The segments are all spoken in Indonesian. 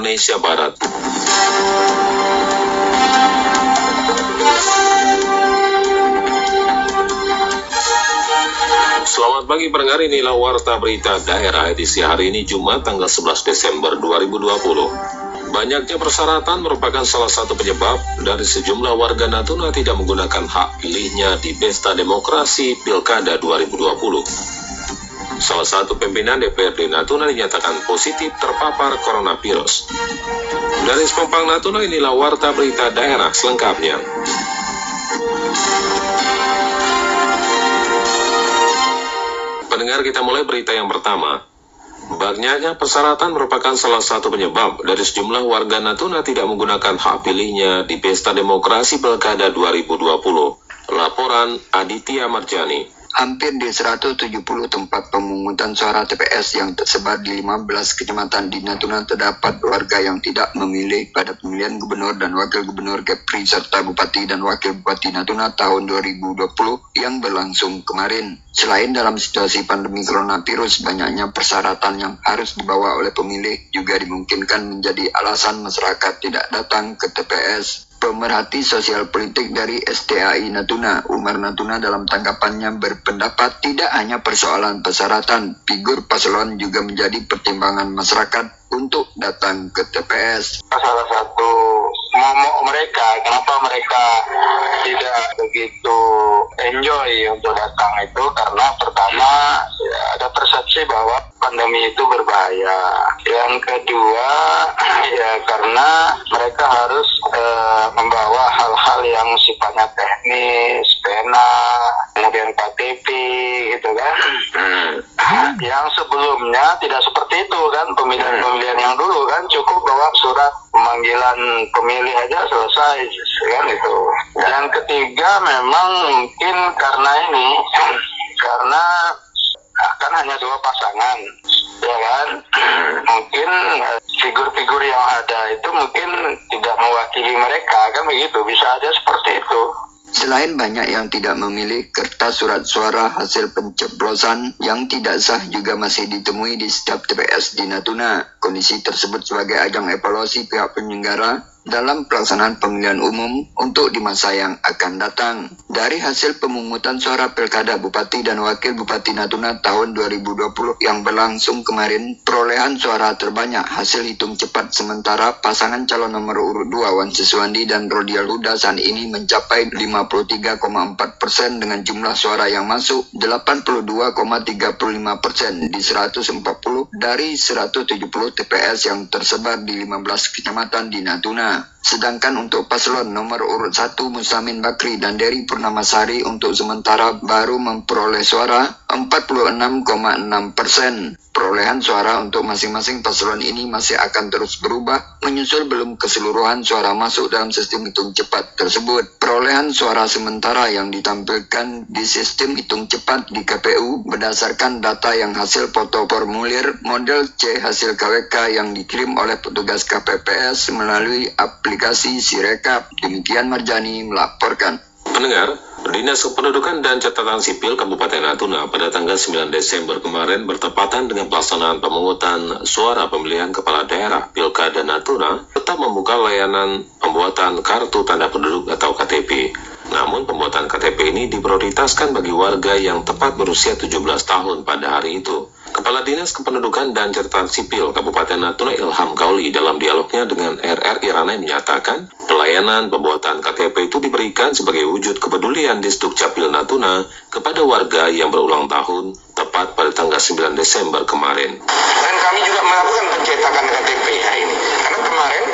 Indonesia Barat. Selamat pagi pendengar, inilah Warta Berita Daerah edisi hari ini Jumat tanggal 11 Desember 2020. Banyaknya persyaratan merupakan salah satu penyebab dari sejumlah warga Natuna tidak menggunakan hak pilihnya di Pesta Demokrasi Pilkada 2020. Satu pimpinan DPRD Natuna dinyatakan positif terpapar coronavirus. Dari Sepompang Natuna inilah Warta Berita Daerah selengkapnya. Pendengar kita mulai berita yang pertama. Banyaknya persyaratan merupakan salah satu penyebab dari sejumlah warga Natuna tidak menggunakan hak pilihnya di Pesta Demokrasi Pilkada 2020. Laporan Aditya Marjani. Hampir di 170 tempat pemungutan suara TPS yang tersebar di 15 kecamatan di Natuna terdapat warga yang tidak memilih pada pemilihan gubernur dan wakil gubernur Kepri serta bupati dan wakil bupati Natuna tahun 2020 yang berlangsung kemarin. Selain dalam situasi pandemi coronavirus, banyaknya persyaratan yang harus dibawa oleh pemilih juga dimungkinkan menjadi alasan masyarakat tidak datang ke TPS. Pemerhati sosial politik dari STAI Natuna, Umar Natuna dalam tanggapannya berpendapat tidak hanya persoalan persyaratan, figur paslon juga menjadi pertimbangan masyarakat untuk datang ke TPS. Salah satu momok mereka, kenapa mereka tidak begitu enjoy untuk datang itu karena pertama ya, ada persepsi bahwa pandemi itu berbahaya. Yang kedua ya karena mereka harus sifatnya teknis, pena, kemudian KTP gitu kan. yang sebelumnya tidak seperti itu kan pemilihan-pemilihan yang dulu kan cukup bawa surat pemanggilan pemilih aja selesai kan itu. Yang ketiga memang mungkin karena ini karena kan hanya dua pasangan ya kan? Mungkin eh, figur-figur yang ada itu mungkin tidak mewakili mereka kan begitu? Bisa aja seperti itu. Selain banyak yang tidak memilih kertas surat suara hasil pencoblosan yang tidak sah juga masih ditemui di setiap TPS di Natuna. Kondisi tersebut sebagai ajang evaluasi pihak penyelenggara dalam pelaksanaan pemilihan umum untuk di masa yang akan datang. Dari hasil pemungutan suara Pilkada Bupati dan Wakil Bupati Natuna tahun 2020 yang berlangsung kemarin, perolehan suara terbanyak hasil hitung cepat sementara pasangan calon nomor urut 2 Wan Siswandi dan Rodial Huda saat ini mencapai 53,4 persen dengan jumlah suara yang masuk 82,35 persen di 140 dari 170 TPS yang tersebar di 15 kecamatan di Natuna. Sedangkan untuk paslon nomor urut 1 Musamin Bakri dan Dery Purnamasari untuk sementara baru memperoleh suara 46,6 persen. Perolehan suara untuk masing-masing paslon ini masih akan terus berubah menyusul belum keseluruhan suara masuk dalam sistem hitung cepat tersebut. Perolehan suara sementara yang ditampilkan di sistem hitung cepat di KPU berdasarkan data yang hasil foto formulir model C hasil KWK yang dikirim oleh petugas KPPS melalui aplikasi Sirekap. Demikian Marjani melaporkan. Pendengar, Dinas Kependudukan dan Catatan Sipil Kabupaten Natuna pada tanggal 9 Desember kemarin bertepatan dengan pelaksanaan pemungutan suara pemilihan kepala daerah Pilkada Natuna tetap membuka layanan pembuatan kartu tanda penduduk atau KTP. Namun pembuatan KTP ini diprioritaskan bagi warga yang tepat berusia 17 tahun pada hari itu. Kepala Dinas Kependudukan dan Catatan Sipil Kabupaten Natuna Ilham Kauli dalam dialognya dengan RRI Ranai menyatakan pelayanan pembuatan KTP itu diberikan sebagai wujud kepedulian di Capil Natuna kepada warga yang berulang tahun tepat pada tanggal 9 Desember kemarin. dan kami juga melakukan pencetakan KTP ini karena kemarin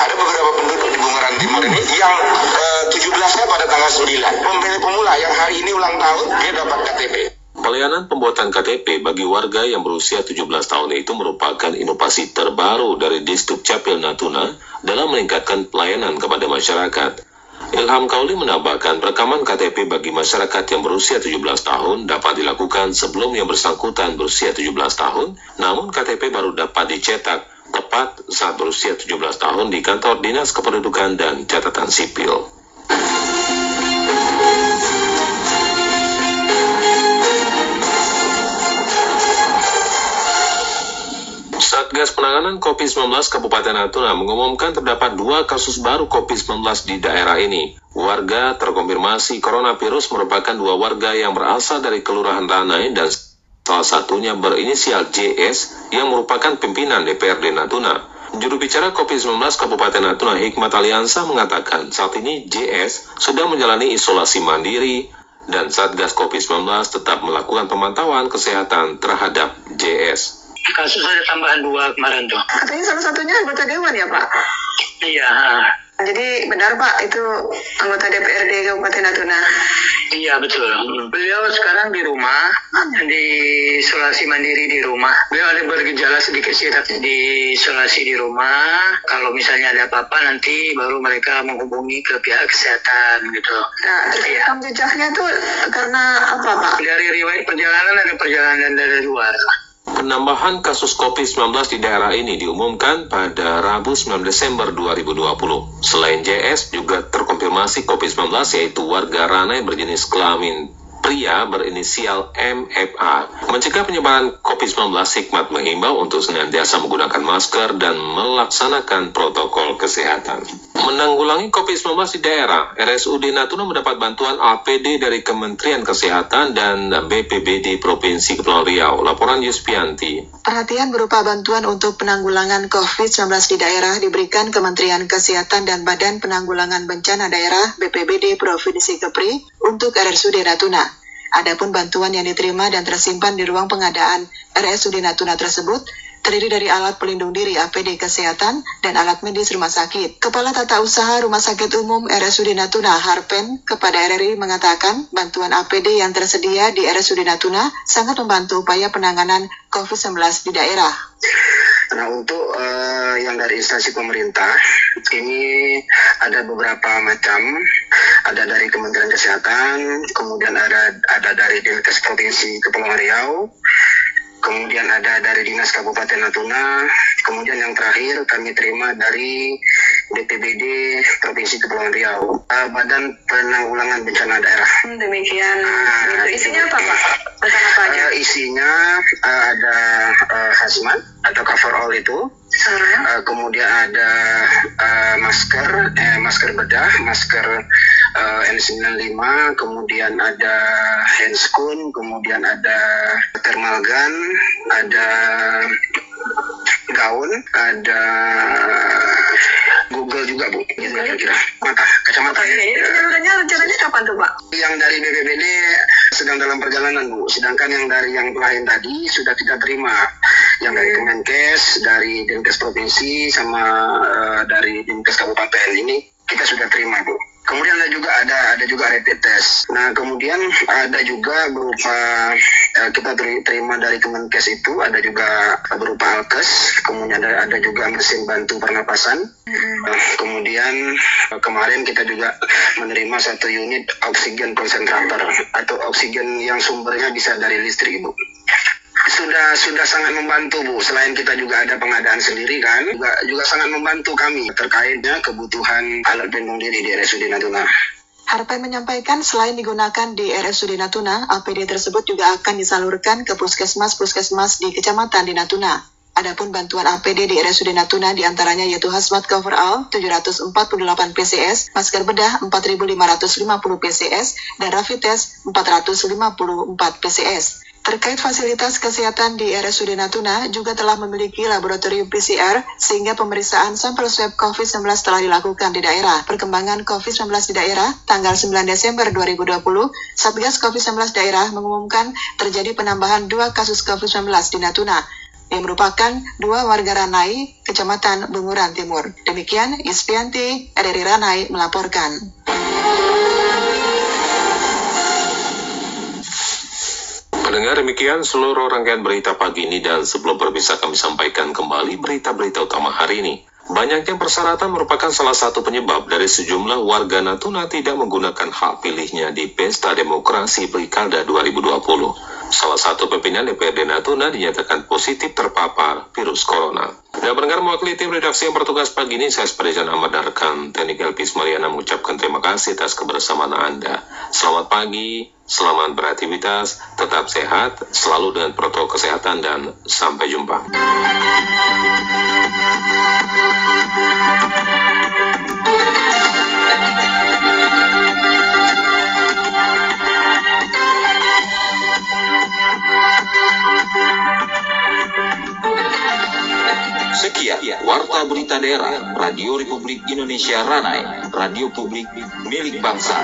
ada beberapa penduduk di Bungaran Timur ini yang eh, 17-nya pada tanggal 9 pemilih pemula yang hari ini ulang tahun dia dapat KTP Pelayanan pembuatan KTP bagi warga yang berusia 17 tahun itu merupakan inovasi terbaru dari Distrik Capil Natuna dalam meningkatkan pelayanan kepada masyarakat. Ilham Kauli menambahkan rekaman KTP bagi masyarakat yang berusia 17 tahun dapat dilakukan sebelum yang bersangkutan berusia 17 tahun, namun KTP baru dapat dicetak tepat saat berusia 17 tahun di kantor Dinas Kependudukan dan Catatan Sipil. Satgas Penanganan Penanganan COVID-19 Kabupaten Natuna mengumumkan terdapat dua kasus baru COVID-19 di daerah ini. Warga terkonfirmasi coronavirus merupakan dua warga yang berasal dari Kelurahan Ranai dan salah satunya berinisial JS yang merupakan pimpinan DPRD Natuna. Juru bicara COVID-19 Kabupaten Natuna Hikmat Aliansa mengatakan saat ini JS sedang menjalani isolasi mandiri dan Satgas COVID-19 tetap melakukan pemantauan kesehatan terhadap JS. Kasus ada tambahan dua kemarin tuh. Katanya salah satunya anggota dewan ya Pak? Iya, Jadi benar Pak itu anggota DPRD Kabupaten Natuna. iya betul. Beliau sekarang di rumah, di isolasi mandiri di rumah. Beliau ada bergejala sedikit sih, tapi di isolasi di rumah. Kalau misalnya ada apa-apa nanti baru mereka menghubungi ke pihak kesehatan gitu. Nah, Iya. rekam jejaknya itu karena apa Pak? Dari riwayat perjalanan ada perjalanan dari luar. Penambahan kasus COVID-19 di daerah ini diumumkan pada Rabu 9 Desember 2020. Selain JS, juga terkonfirmasi COVID-19 yaitu warga Ranai berjenis kelamin pria berinisial MFA. Mencegah penyebaran COVID-19, Hikmat mengimbau untuk senantiasa menggunakan masker dan melaksanakan protokol kesehatan. Menanggulangi COVID-19 di daerah, RSUD Natuna mendapat bantuan APD dari Kementerian Kesehatan dan BPBD Provinsi Kepulauan Riau. Laporan Yuspianti. Perhatian berupa bantuan untuk penanggulangan COVID-19 di daerah diberikan Kementerian Kesehatan dan Badan Penanggulangan Bencana Daerah BPBD Provinsi Kepri untuk RSUD Natuna. Adapun bantuan yang diterima dan tersimpan di ruang pengadaan RSUD Natuna tersebut terdiri dari alat pelindung diri APD Kesehatan dan alat medis rumah sakit. Kepala Tata Usaha Rumah Sakit Umum RSUD Natuna Harpen kepada RRI mengatakan bantuan APD yang tersedia di RSUD Natuna sangat membantu upaya penanganan COVID-19 di daerah. Nah untuk eh, yang dari instansi pemerintah ini ada beberapa macam, ada dari Kementerian Kesehatan, kemudian ada ada dari Dinkes Provinsi Kepulauan Riau, kemudian ada dari Dinas Kabupaten Natuna, kemudian yang terakhir kami terima dari BPBD Provinsi Kepulauan Riau, Eh, Badan Penanggulangan Bencana Daerah. Demikian. Ah, Itu isinya apa Pak? Apa aja? Eh, isinya eh, ada eh, hazmat atau cover all itu, Uh, kemudian ada uh, masker, eh, masker bedah, masker uh, N95, kemudian ada handscoon, kemudian ada thermal gun, ada gaun, ada Google juga bu, kira-kira. Mata, kacamata. Iya, ini penyalurannya rencananya kapan tuh Pak? Yang dari BPBD sedang dalam perjalanan bu, sedangkan yang dari yang lain tadi sudah kita terima. Yang dari Kemenkes, dari Dinkes Provinsi, sama eh, dari Dinkes Kabupaten ini kita sudah terima bu. Kemudian ada juga ada ada juga rapid test. Nah kemudian ada juga berupa eh, kita teri- terima dari Kemenkes itu ada juga berupa alkes, kemudian ada ada juga mesin bantu pernapasan. Nah, kemudian eh, kemarin kita juga menerima satu unit oksigen konsentrator atau oksigen yang sumbernya bisa dari listrik ibu sudah sudah sangat membantu bu selain kita juga ada pengadaan sendiri kan juga juga sangat membantu kami terkaitnya kebutuhan alat pelindung diri di RSUD Natuna Harpen menyampaikan selain digunakan di RSUD Natuna, APD tersebut juga akan disalurkan ke puskesmas-puskesmas di kecamatan di Natuna. Adapun bantuan APD di RSUD Natuna di antaranya yaitu hazmat coverall 748 PCS, masker bedah 4.550 PCS, dan rapid test 454 PCS. Terkait fasilitas kesehatan di RSUD Natuna juga telah memiliki laboratorium PCR sehingga pemeriksaan sampel swab COVID-19 telah dilakukan di daerah. Perkembangan COVID-19 di daerah tanggal 9 Desember 2020, Satgas COVID-19 daerah mengumumkan terjadi penambahan dua kasus COVID-19 di Natuna yang merupakan dua warga Ranai, Kecamatan Bunguran Timur. Demikian, Ispianti, RRI Ranai melaporkan. Pendengar demikian seluruh rangkaian berita pagi ini dan sebelum berpisah kami sampaikan kembali berita-berita utama hari ini. Banyaknya persyaratan merupakan salah satu penyebab dari sejumlah warga Natuna tidak menggunakan hak pilihnya di Pesta Demokrasi Pilkada 2020. Salah satu pimpinan DPRD Natuna dinyatakan positif terpapar virus corona. Dan pendengar mewakili tim redaksi yang bertugas pagi ini, saya Spedijan Ahmad dan Teknik Elpis Mariana mengucapkan terima kasih atas kebersamaan Anda. Selamat pagi, Selamat beraktivitas, tetap sehat, selalu dengan protokol kesehatan, dan sampai jumpa. Sekian Warta Berita Daerah Radio Republik Indonesia Ranai Radio Publik Milik Bangsa.